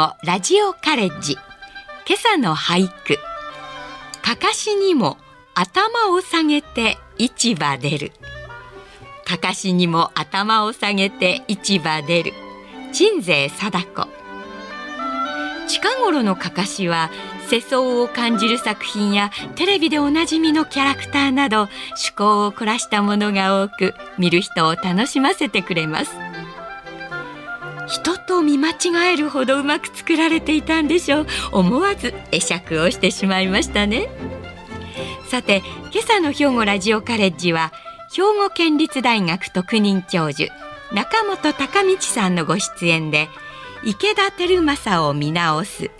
吾ラジオカレッジ。今朝の俳句。かかしにも頭を下げて市場出る。かかしにも頭を下げて市場出る。鎮西貞子。近頃のかかしは世相を感じる作品やテレビでおなじみのキャラクターなど趣向を凝らしたものが多く見る人を楽しませてくれます。人と見間違えるほどうまく作られていたんでしょう。思わず会釈をしてしまいましたね。さて今朝の兵庫ラジオカレッジは兵庫県立大学特任教授中本孝道さんのご出演で池田輝正を見直す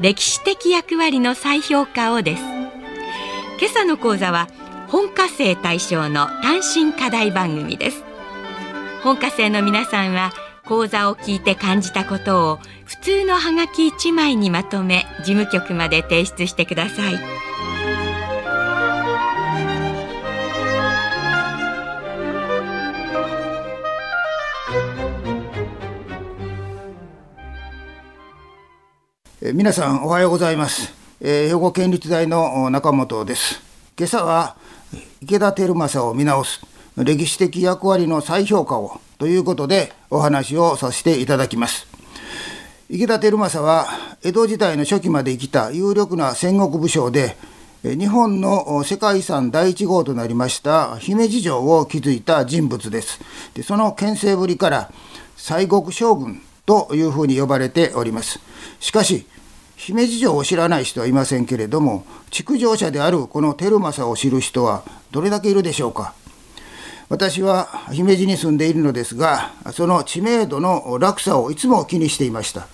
歴史的役割の再評価をです。今朝の講座は本科生対象の単身課題番組です。本科生の皆さんは講座を聞いて感じたことを普通のハガキ1枚にまとめ事務局まで提出してください。皆さんおはようございます、えー、兵庫県立大の中本です。今朝は池田輝正を見直す。歴史的役割の再評価をということでお話をさせていただきます。池田輝政は江戸時代の初期まで生きた有力な戦国武将で日本の世界遺産第1号となりました姫路城を築いた人物です。でその牽制ぶりから西国将軍というふうに呼ばれております。しかし姫路城を知らない人はいませんけれども築城者であるこの輝政を知る人はどれだけいるでしょうか？私は姫路に住んでいるのですがその知名度の落差をいつも気にしていました。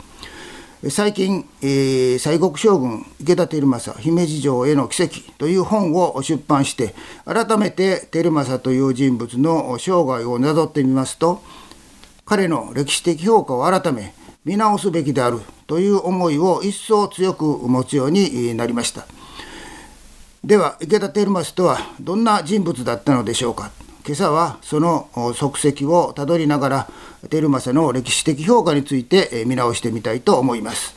最近、えー、西国将軍池田輝政姫路城への奇跡という本を出版して改めて輝政という人物の生涯をなぞってみますと彼の歴史的評価を改め見直すべきであるという思いを一層強く持つようになりました。では池田輝政とはどんな人物だったのでしょうか。今朝はその足跡をたどりながら照政の歴史的評価について見直してみたいと思います。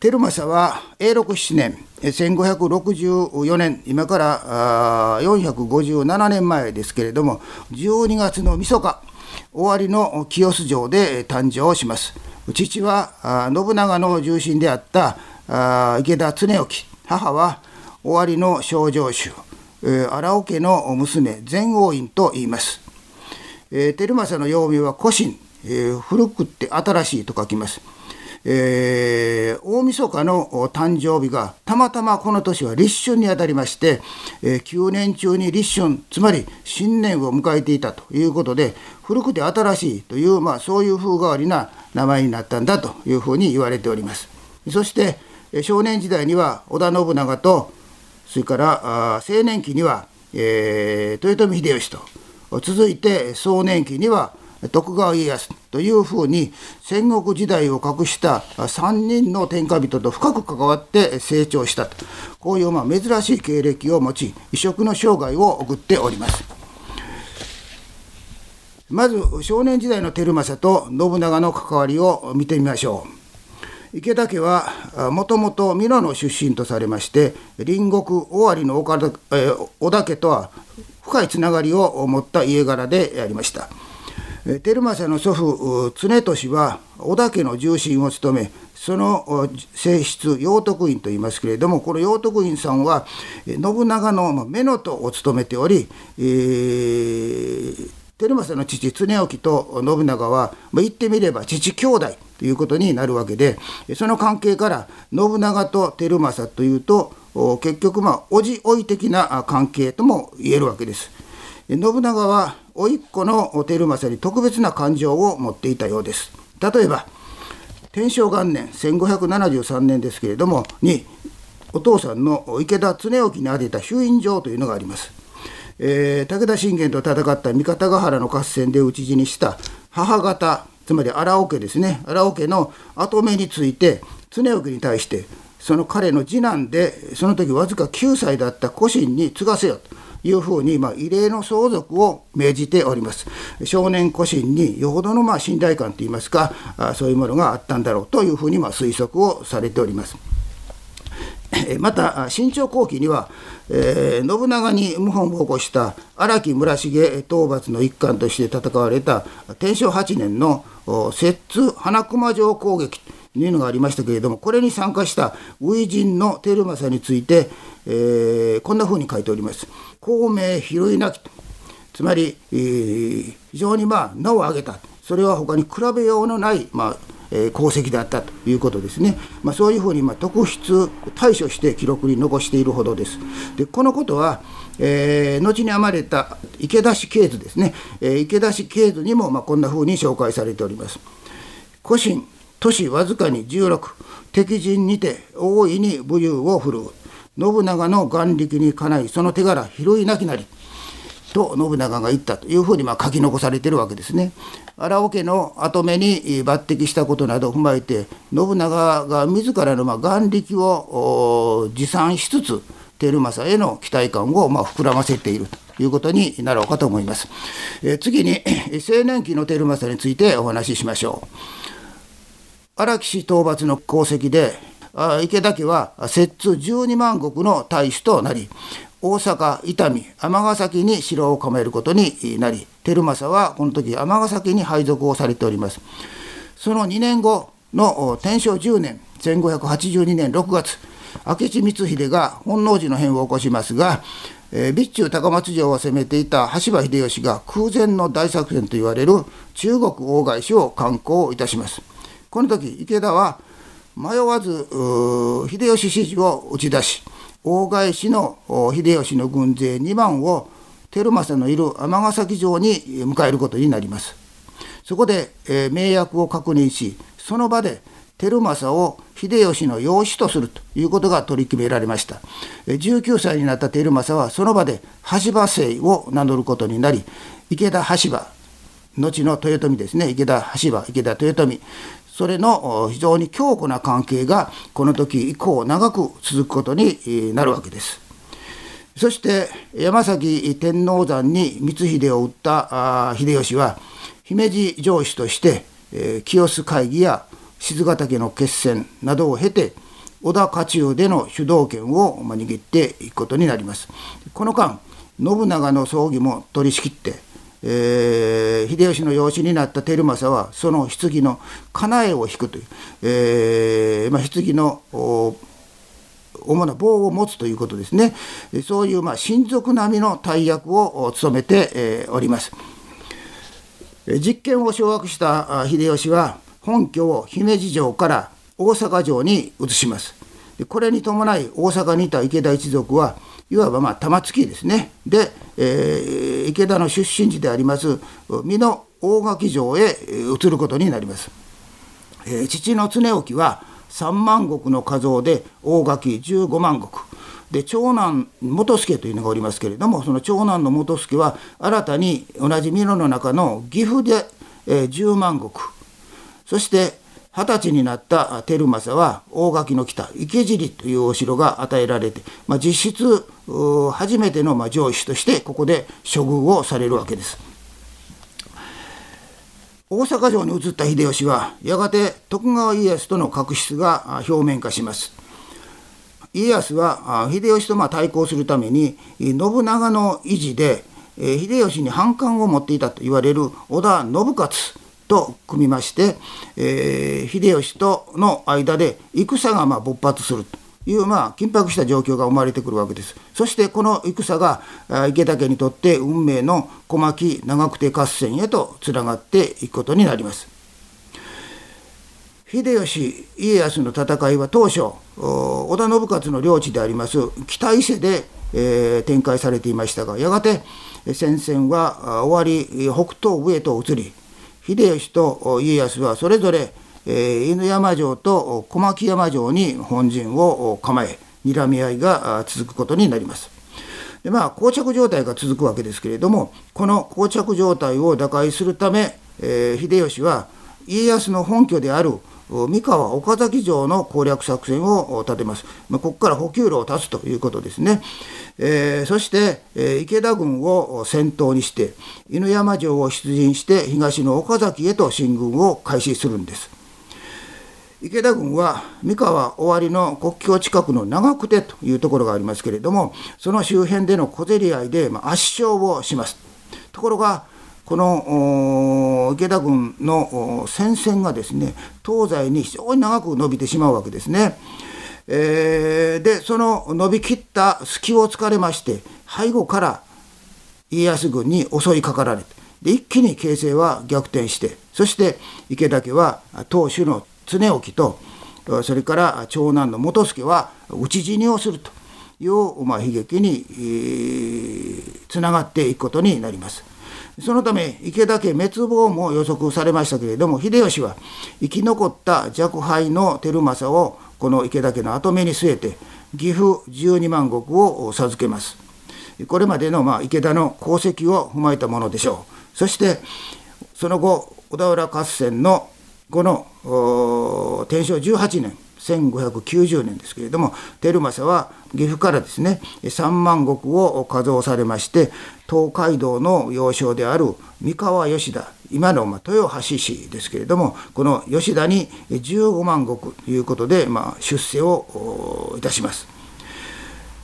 照政は永禄7年1564年今から457年前ですけれども12月の晦日終わりの清洲城で誕生します。父は信長の重臣であった池田恒興。母は終わりの少城主。荒尾家の娘全王院と言います。えー、照政の幼名は古神、えー、古くって新しいと書きます。えー、大晦日の誕生日がたまたまこの年は立春にあたりまして、えー、9年中に立春つまり新年を迎えていたということで古くて新しいという、まあ、そういう風変わりな名前になったんだというふうに言われておりますそして少年時代には織田信長とそれから青年期には、えー、豊臣秀吉と続いて壮年期には徳川家康というふうに戦国時代を隠した3人の天下人と深く関わって成長したと。こういうまあ珍しい経歴を持ち異色の生涯を送っております。まず少年時代の照政と信長の関わりを見てみましょう。池田家はもともと美濃の出身とされまして隣国尾張の岡田、えー、織田家とは深いつながりを持った家柄でありました。照政の祖父常俊は織田家の重臣を務めその性質陽徳院と言いますけれどもこの陽徳院さんは信長の目のとを務めており、えー、照政の父常興と信長は、まあ、言ってみれば父兄弟ということになるわけでその関係から信長と照政というと結局まあ叔父甥的な関係とも言えるわけです。信長は甥っ子の照政に特別な感情を持っていたようです。例えば天正元年1573年ですけれどもにお父さんの池田恒興に宛てた朱印状というのがあります。えー、武田信玄と戦った三方ヶ原の合戦で討ち死にした母方つまり荒尾家ですね荒尾家の跡目について常興に対してその彼の次男でその時わずか9歳だった古神に継がせよというふうに、まあ、異例の相続を命じております。少年古神によほどのまあ信頼感といいますかあ、そういうものがあったんだろうというふうにまあ推測をされております。また新朝後期には、えー、信長に謀反を起こした荒木村重討伐の一環として戦われた天正8年の摂津花熊城攻撃というのがありましたけれどもこれに参加した初陣の照政について、えー、こんなふうに書いております。孔明拾いなきつまり、えー、非常にまあ名を挙げたそれは他に比べようのない、まあえ功績だったということですね、まあ、そういうふうにま特筆対処して記録に残しているほどです。でこのことは、えー、後に編まれた池田氏系図ですね、えー、池田氏系図にもまこんなふうに紹介されております。古神都市わずかに16敵陣にて大いに武勇を振るう信長の眼力にかないその手柄拾いなきなりと信長が言ったというふうにま書き残されているわけですね。荒尾家の跡目に抜擢したことなどを踏まえて信長が自らのま眼力を持参しつつ照政への期待感をま膨らませているということになろうかと思います。え次に青年期の照政についてお話ししましょう。荒木氏討伐の功績で池田家は摂津12万石の大使となり大阪、伊丹、尼崎に城を構えることになり、照政はこの時尼崎に配属をされております。その2年後の天正10年、1582年6月、明智光秀が本能寺の変を起こしますが、えー、備中高松城を攻めていた羽柴秀吉が空前の大作戦と言われる中国大返しを敢行いたします。この時池田は迷わず秀吉支持を打ち出し大返しの秀吉の軍勢2万を照政のいる尼崎城に迎えることになります。そこで、えー、名約を確認しその場で照政を秀吉の養子とするということが取り決められました。19歳になった照政はその場で羽柴姓を名乗ることになり池田羽柴後の豊臣ですね池田羽柴池田豊臣それの非常に強固な関係がこの時以降長く続くことになるわけです。そして山崎天王山に光秀を撃った秀吉は姫路城主として、清須会議や静ヶ岳の決戦などを経て織田家中での主導権を握っていくことになります。この間信長の葬儀も取り仕切ってえー、秀吉の養子になった照政はその棺の金絵を引くという、えーまあ、棺の主な棒を持つということですね。そういうまあ親族並みの大役を務めて、えー、おります。実権を掌握した秀吉は本拠を姫路城から大阪城に移します。これに伴い大阪にいた池田一族はいわばまあ玉突きですね。で、えー、池田の出身地であります美濃大垣城へ移ることになります、えー、父の常興は3万石の加増で大垣15万石。で長男元助というのがおりますけれどもその長男の元助は新たに同じ美濃の中の岐阜で、えー、10万石。そして二十歳になった照政は大垣の北池尻というお城が与えられて、まあ、実質初めてのまあ上司としてここで処遇をされるわけです。大阪城に移った秀吉はやがて徳川家康との確執が表面化します。家康は秀吉とま対抗するために信長の維持で秀吉に反感を持っていたと言われる織田信勝と組みまして、えー、秀吉との間で戦がま勃発するという、まあ、緊迫した状況が生まれてくるわけです。そしてこの戦が池田家にとって運命の小牧長久手合戦へとつながっていくことになります。秀吉家康の戦いは当初織田信勝の領地であります北伊勢で、えー、展開されていましたがやがて戦線は終わり北東部へと移り秀吉と家康はそれぞれ、えー、犬山城と小牧山城に本陣を構え睨み合いが続くことになります。でまあ膠着状態が続くわけですけれどもこの膠着状態を打開するため、えー、秀吉は家康の本拠である三河岡崎城の攻略作戦を立てます。まあ、ここから補給路を断つということですね。えー、そして、え、池田軍を先頭にして犬山城を出陣して東の岡崎へと進軍を開始するんです。池田軍は三河尾張の国境近くの長久手というところがありますけれどもその周辺での小競り合いで、圧勝をしますところがこの池田軍の戦線がですね東西に非常に長く伸びてしまうわけですね。えー、でその伸びきった隙を突かれまして背後から家康軍に襲いかかられてで一気に形勢は逆転してそして池田家は当主の常興とそれから長男の元助は討ち死にをするという、まあ、悲劇に、えー、つながっていくことになります。そのため池田家滅亡も予測されましたけれども秀吉は生き残った若輩の照政をこの池田家の跡目に据えて岐阜12万石を授けます。これまでのま池田の功績を踏まえたものでしょう。そしてその後小田原合戦のこの天正18年1590年ですけれども照政は岐阜からですね3万石を加増されまして東海道の要衝である三河吉田今の豊橋市ですけれどもこの吉田に15万石ということで、まあ、出世をいたします。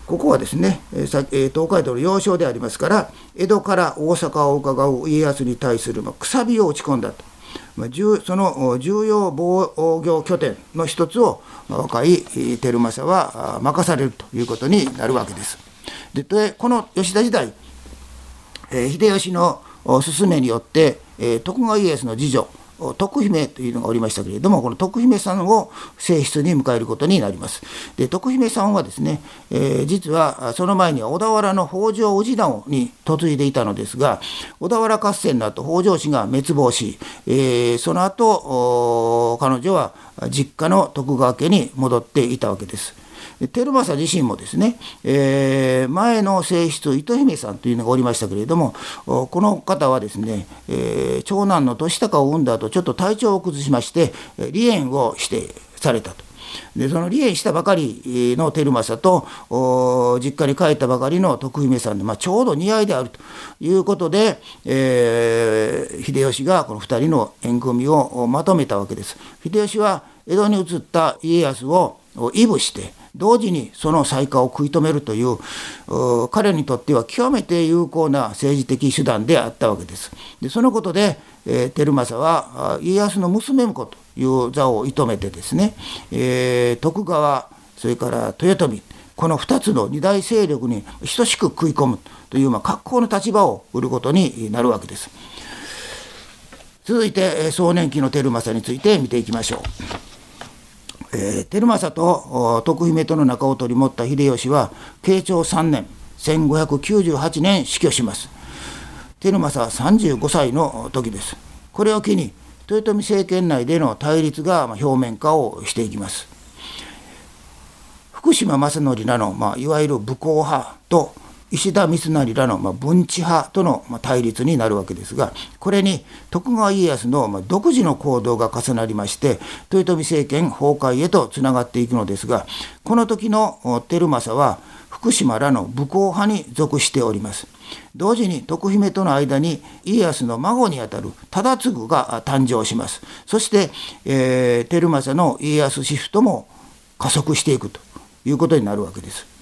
ここはですね東海道の要衝でありますから江戸から大阪を伺う家康に対するくさびを打ち込んだと、その重要防御拠点の一つを、まあ、若い照政は任されるということになるわけです。でこの吉田時代、秀吉の勧めによって、徳川家康の次女徳姫というのがおりましたけれどもこの徳姫さんを正室に迎えることになります。で徳姫さんはですね、えー、実はその前には小田原の北条氏団に嫁いでいたのですが小田原合戦の後北条氏が滅亡し、えー、その後彼女は実家の徳川家に戻っていたわけです。照政自身もですね、えー、前の正室糸姫さんというのがおりましたけれどもこの方はですね、えー、長男の俊孝を産んだ後ちょっと体調を崩しまして離縁をしてされたと。でその離縁したばかりの照政と実家に帰ったばかりの徳姫さんで、まあ、ちょうど似合いであるということで、えー、秀吉がこの2人の縁組をまとめたわけです。秀吉は江戸に移った家康をいぶして同時にその再化を食い止めるという彼にとっては極めて有効な政治的手段であったわけです。でそのことで、えー、照政は家康の娘婿という座を射止めてですね、えー、徳川それから豊臣この2つの二大勢力に等しく食い込むという、まあ、格好の立場を売ることになるわけです。続いて壮年期の照政について見ていきましょう。えー、照政と徳姫との仲を取り持った秀吉は慶長3年1598年死去します。照政は35歳の時です。これを機に豊臣政権内での対立が表面化をしていきます。福島正則らの、まあ、いわゆる武功派と石田三成らの、まあ、文治派との、対立になるわけですがこれに徳川家康の、独自の行動が重なりまして豊臣政権崩壊へとつながっていくのですがこの時の照政は福島らの武功派に属しております。同時に徳姫との間に家康の孫にあたる忠次が誕生します。そして、えー、照政の家康シフトも加速していくということになるわけです。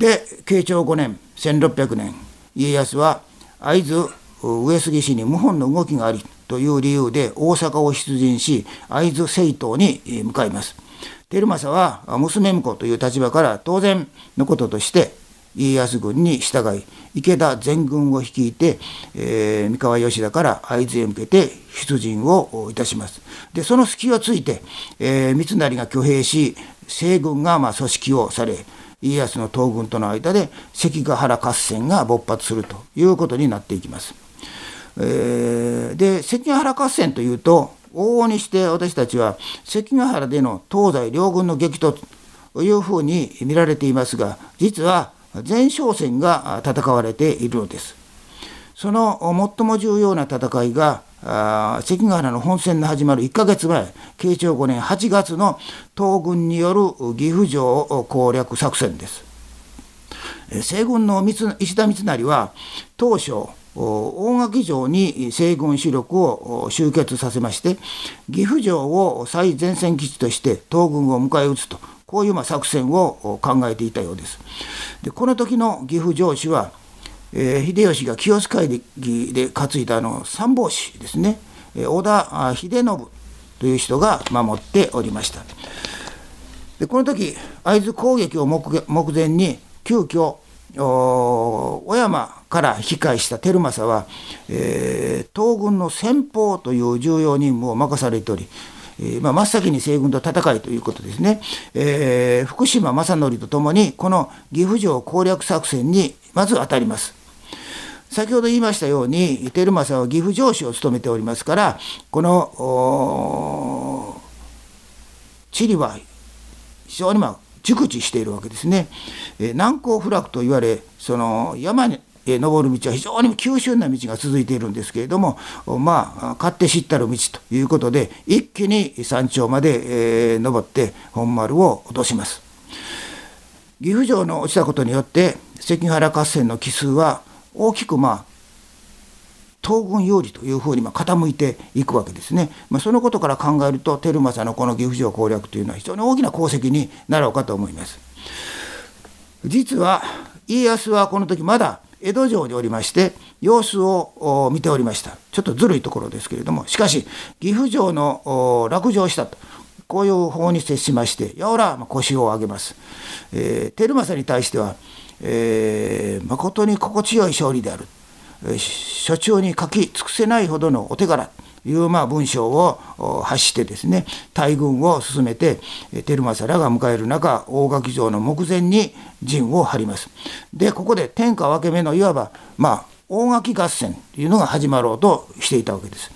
で慶長5年1600年家康は会津上杉氏に謀反の動きがありという理由で大阪を出陣し会津征討に向かいます。照政は娘婿という立場から当然のこととして家康軍に従い池田全軍を率いて、えー、三河吉田から会津へ向けて出陣をいたします。でその隙をついて、えー、三成が挙兵し西軍がま組織をされ家康の東軍との間で関ヶ原合戦が勃発するということになっていきます。えー、で関ヶ原合戦というと往々にして私たちは関ヶ原での東西両軍の激突というふうに見られていますが実は前哨戦が戦われているのです。その最も重要な戦いがあ関ヶ原の本戦の始まる1か月前慶長5年8月の東軍による岐阜城攻略作戦です。西軍の石田三成は当初大垣城に西軍主力を集結させまして岐阜城を最前線基地として東軍を迎え撃つとこういうま作戦を考えていたようです。でこの時の岐阜城主は、えー、秀吉が清須会で担いだあの参謀士ですねえ織田秀信という人が守っておりました。でこの時会津攻撃を目前に急遽小山から引き返した照正は、えー、東軍の先鋒という重要任務を任されており、えーまあ、真っ先に西軍と戦いということですね、えー、福島正則とともにこの岐阜城攻略作戦にまず当たります。先ほど言いましたように照正は岐阜城主を務めておりますからこの地理は非常にまあ熟知しているわけですね。え、難攻不落と言われその山に登る道は非常に急峻な道が続いているんですけれどもまあ勝手知ったる道ということで一気に山頂まで、えー、登って本丸を落とします。岐阜城の落ちたことによって関原合戦の奇数は大きくまあ東軍有利というふうにま傾いていくわけですね、まあ、そのことから考えると照正のこの岐阜城攻略というのは非常に大きな功績になろうかと思います。実は家康はこの時まだ江戸城におりまして様子を見ておりました。ちょっとずるいところですけれども。しかし岐阜城の落城したと。こういう法に接しましてやおら腰を上げます、えー、照正に対しては、えー、誠に心地よい勝利である所長に書き尽くせないほどのお手柄というまあ文章を発してですね大軍を進めて照正らが迎える中大垣城の目前に陣を張ります。でここで天下分け目のいわばまあ大垣合戦というのが始まろうとしていたわけです。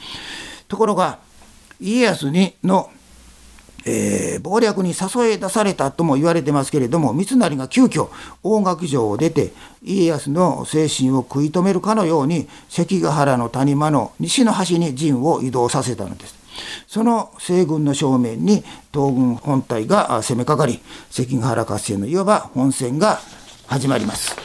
ところが家康にのえー、謀略に誘い出されたとも言われてますけれども三成が急遽大垣城を出て家康の精神を食い止めるかのように関ヶ原の谷間の西の端に陣を移動させたのです。その西軍の正面に東軍本体が攻めかかり関ヶ原合戦のいわば本戦が始まります。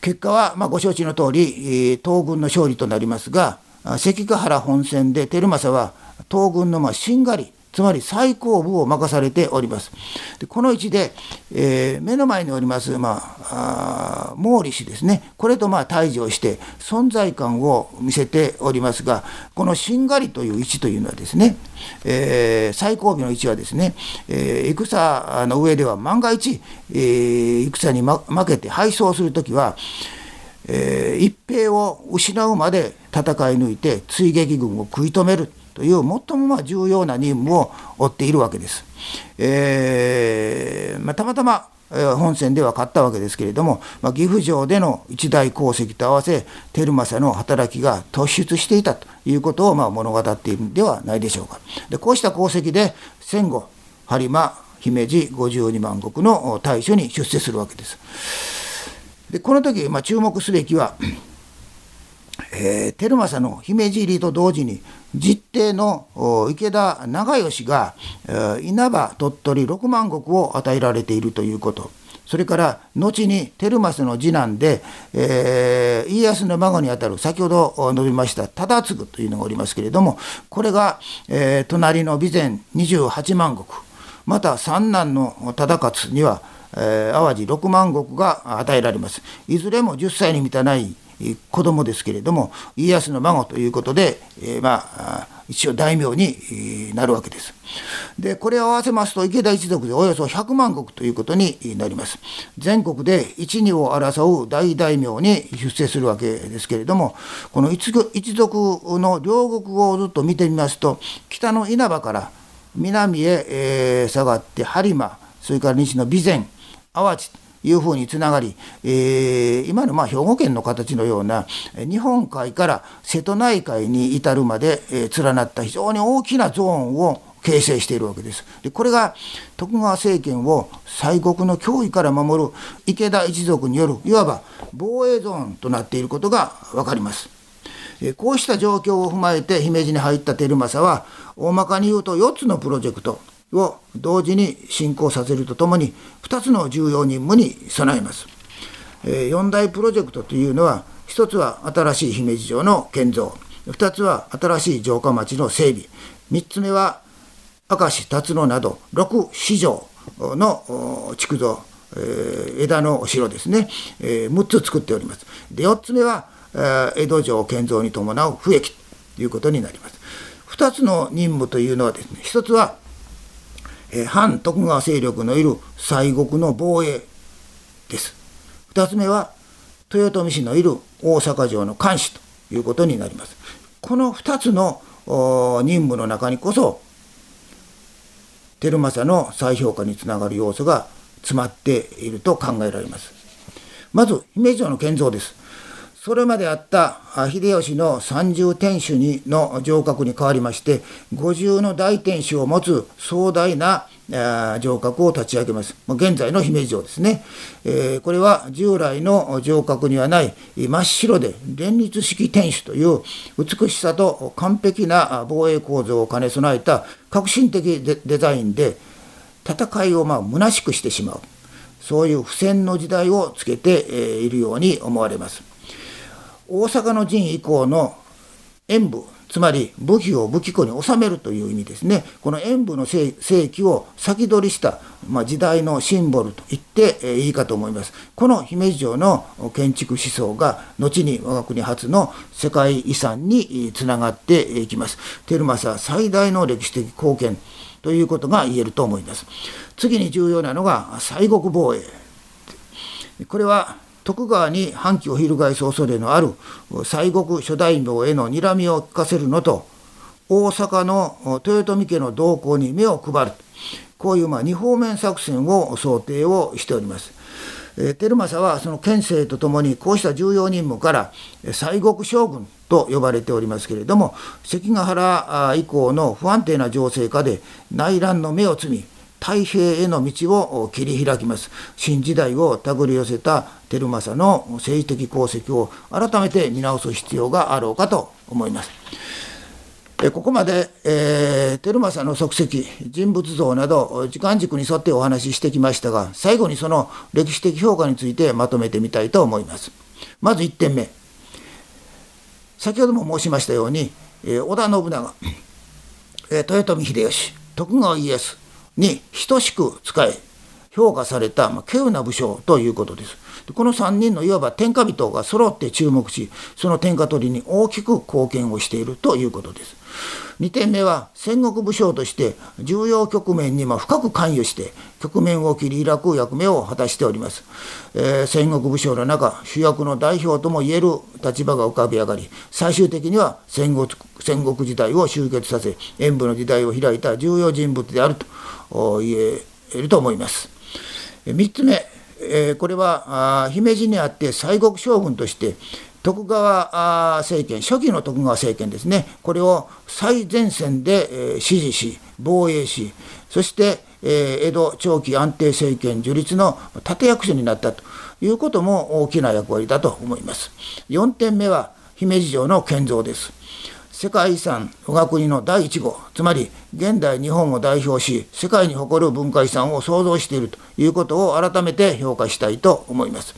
結果は、まあ、ご承知の通り東軍の勝利となりますが関ヶ原本戦で照正は東軍のまあしんがりつまり最後部を任されております。でこの位置で、えー、目の前におります、まあ、あ毛利氏ですねこれとまあ対峙をして存在感を見せておりますがこのしんがりという位置というのはですね、えー、最後尾の位置はですね、えー、戦の上では万が一、えー、戦に、ま、負けて敗走する時はえー、一平を失うまで戦い抜いて追撃軍を食い止めるという最もま重要な任務を負っているわけです。えー、まあ、たまたま本戦では勝ったわけですけれども、まあ、岐阜城での一大功績と合わせ照正の働きが突出していたということをま物語っているんではないでしょうか。でこうした功績で戦後播磨姫路52万石の大将に出世するわけです。でこの時、まあ、注目すべきはえー、照正の姫路入りと同時に実弟の池田長吉が、えー、稲葉鳥取6万石を与えられているということ。それから後に照正の次男で、えー、家康の孫にあたる先ほど述べました忠次というのがおりますけれどもこれが、えー、隣の備前28万石。また三男の忠勝には、えー、淡路6万石が与えられます。いずれも10歳に満たない子供ですけれども家康の孫ということで、えー、まあ一応大名になるわけです。でこれを合わせますと池田一族でおよそ100万石ということになります。全国で一二を争う大大名に出世するわけですけれどもこの一族の両国をずっと見てみますと北の稲葉から南へ、下がって播磨それから西の備前淡路いうふうにつながり、えー、今のまあ兵庫県の形のような日本海から瀬戸内海に至るまで、えー、連なった非常に大きなゾーンを形成しているわけです。でこれが徳川政権を西国の脅威から守る池田一族によるいわば防衛ゾーンとなっていることが分かります。こうした状況を踏まえて姫路に入った照正は大まかに言うと4つのプロジェクトを同時に進行させるとともに2つの重要任務に備えます。4大プロジェクトというのは1つは新しい姫路城の建造。2つは新しい城下町の整備。3つ目は明石辰野など6市場の築造、えー、枝のお城ですね、え、6つ作っております。で4つ目は、えー、江戸城建造に伴う不益ということになります。2つの任務というのはですね1つは、え、反徳川勢力のいる西国の防衛です。2つ目は豊臣氏のいる大阪城の監視ということになります。この2つの任務の中にこそ照正の再評価につながる要素が詰まっていると考えられます。まず姫路城の建造です。それまであった秀吉の三重天守にの城郭に代わりまして五重の大天守を持つ壮大な城郭を立ち上げます。現在の姫路城ですね。これは従来の城郭にはない真っ白で連立式天守という美しさと完璧な防衛構造を兼ね備えた革新的デザインで戦いをまあ虚しくしてしまう。そういう不戦の時代をつけているように思われます。大阪の陣以降の演武つまり武器を武器庫に収めるという意味ですね。この演武の世紀を先取りした、まあ、時代のシンボルと言って、えいいかと思います。この姫路城の建築思想が後に我が国初の世界遺産につながっていきます。照正最大の歴史的貢献ということが言えると思います。次に重要なのが西国防衛。これは徳川に反旗を翻す恐れのある西国諸大名への睨みを聞かせるのと大阪の豊臣家の動向に目を配るこういうまあ2方面作戦を想定をしております。え照正はその県政とともにこうした重要任務から西国将軍と呼ばれておりますけれども関ヶ原以降の不安定な情勢下で内乱の目を摘み太平への道を切り開きます新時代を手繰り寄せた照正の政治的功績を改めて見直す必要があろうかと思います。ここまで、えー、照正の足跡、人物像など、時間軸に沿ってお話ししてきましたが、最後にその歴史的評価についてまとめてみたいと思います。まず1点目。先ほども申しましたように、えー、織田信長、えー、豊臣秀吉、徳川家康、に等しく使え評価された、まあ、稀有な武将ということです。この3人のいわば天下人が揃って注目しその天下取りに大きく貢献をしているということです。2点目は戦国武将として重要局面にも深く関与して局面を切り開く役目を果たしております、えー、戦国武将の中主役の代表ともいえる立場が浮かび上がり最終的には戦国戦国時代を終結させ演武の時代を開いた重要人物であると言えると思います。3つ目、これは姫路にあって西国将軍として徳川政権初期の徳川政権ですね。これを最前線で、支持し防衛しそして、江戸長期安定政権樹立の立役者になったということも大きな役割だと思います。4点目は姫路城の建造です。世界遺産我が国の第1号。つまり現代日本を代表し世界に誇る文化遺産を創造しているということを改めて評価したいと思います。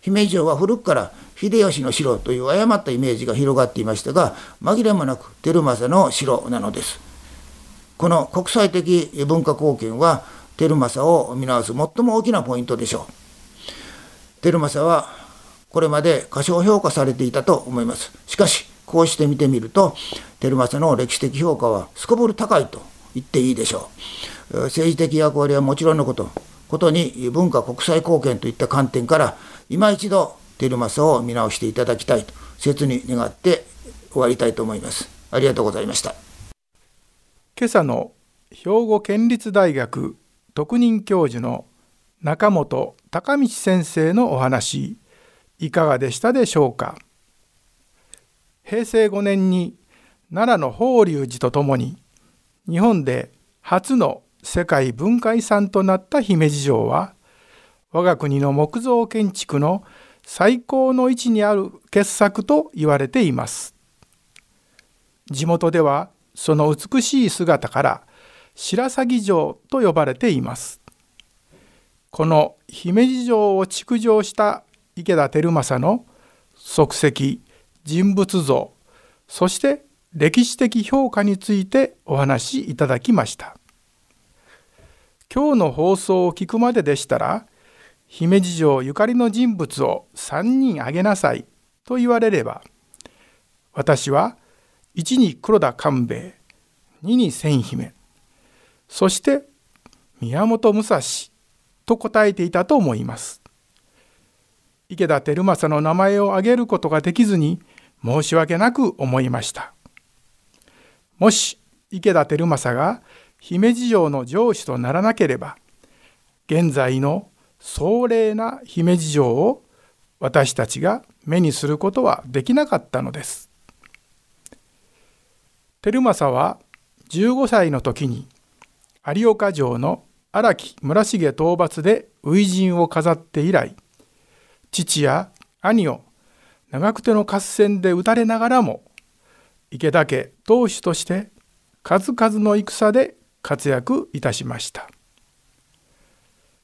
姫路城は古くから秀吉の城という誤ったイメージが広がっていましたが紛れもなく照正の城なのです。この国際的文化貢献は照正を見直す最も大きなポイントでしょう。照正はこれまで過小評価されていたと思います。しかしこうして見てみると照正の歴史的評価はすこぶる高いと言っていいでしょう。政治的役割はもちろんのことことに文化国際貢献といった観点から今一度照正を見直していただきたいと切に願って終わりたいと思います。ありがとうございました。今朝の兵庫県立大学特任教授の中本孝道先生のお話いかがでしたでしょうか？平成5年に奈良の法隆寺とともに日本で初の世界文化遺産となった姫路城は我が国の木造建築の最高の位置にある傑作と言われています。地元ではその美しい姿から白鷺城と呼ばれていますこの姫路城を築城した池田輝政の足跡人物像そして歴史的評価についてお話しいただきました。今日の放送を聞くまででしたら姫路城ゆかりの人物を3人挙げなさいと言われれば私は1に黒田官兵衛2に千姫そして宮本武蔵と答えていたと思います。池田輝政の名前を挙げることができずに申し訳なく思いましたもし池田輝政が姫路城の城主とならなければ現在の壮麗な姫路城を私たちが目にすることはできなかったのです。照政は15歳の時に有岡城の荒木村重討伐で初陣を飾って以来父や兄を長久手の合戦で撃たれながらも池田家当主として数々の戦で活躍いたしました。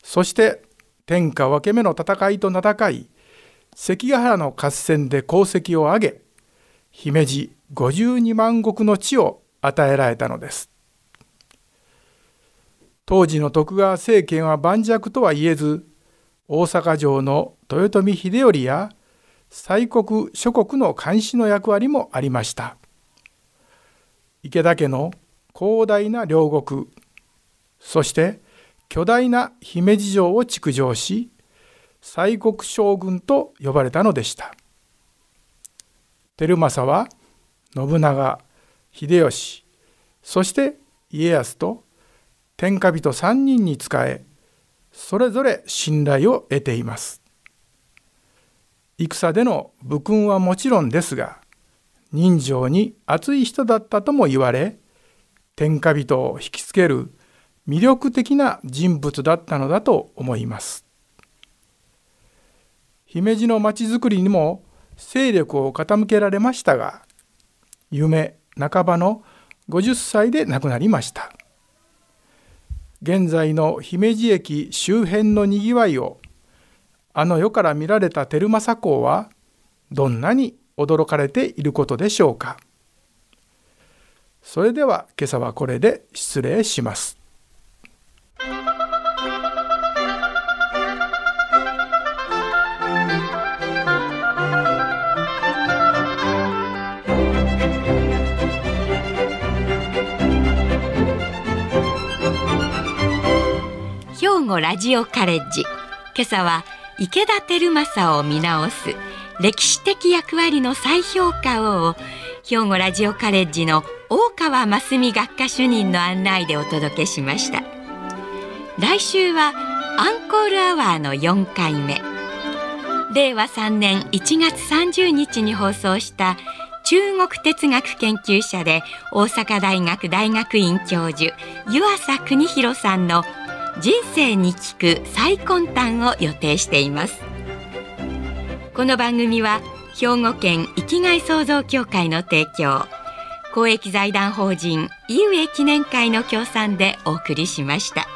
そして天下分け目の戦いと名高い関ヶ原の合戦で功績を上げ姫路52万石の地を与えられたのです。当時の徳川政権は盤石とは言えず大阪城の豊臣秀頼や西国諸国の監視の役割もありました。池田家の広大な両国そして巨大な姫路城を築城し西国将軍と呼ばれたのでした。輝政は信長秀吉そして家康と天下人3人に仕えそれぞれ信頼を得ています。戦での武勲はもちろんですが人情に熱い人だったとも言われ天下人を引きつける魅力的な人物だったのだと思います。姫路の町づくりにも勢力を傾けられましたが夢半ばの50歳で亡くなりました現在の姫路駅周辺のにぎわいをあの世から見られた照政公はどんなに驚かれていることでしょうかそれでは今朝はこれで失礼します。兵庫ラジオカレッジ今朝は池田輝政を見直す歴史的役割の再評価を兵庫ラジオカレッジの大川真澄学科主任の案内でお届けしました。来週はアンコールアワーの4回目。令和3年1月30日に放送した中国哲学研究者で大阪大学大学院教授湯浅邦弘さんの人生に聞く再婚談を予定していますこの番組は兵庫県生きがい創造協会の提供公益財団法人井上記念会の協賛でお送りしました。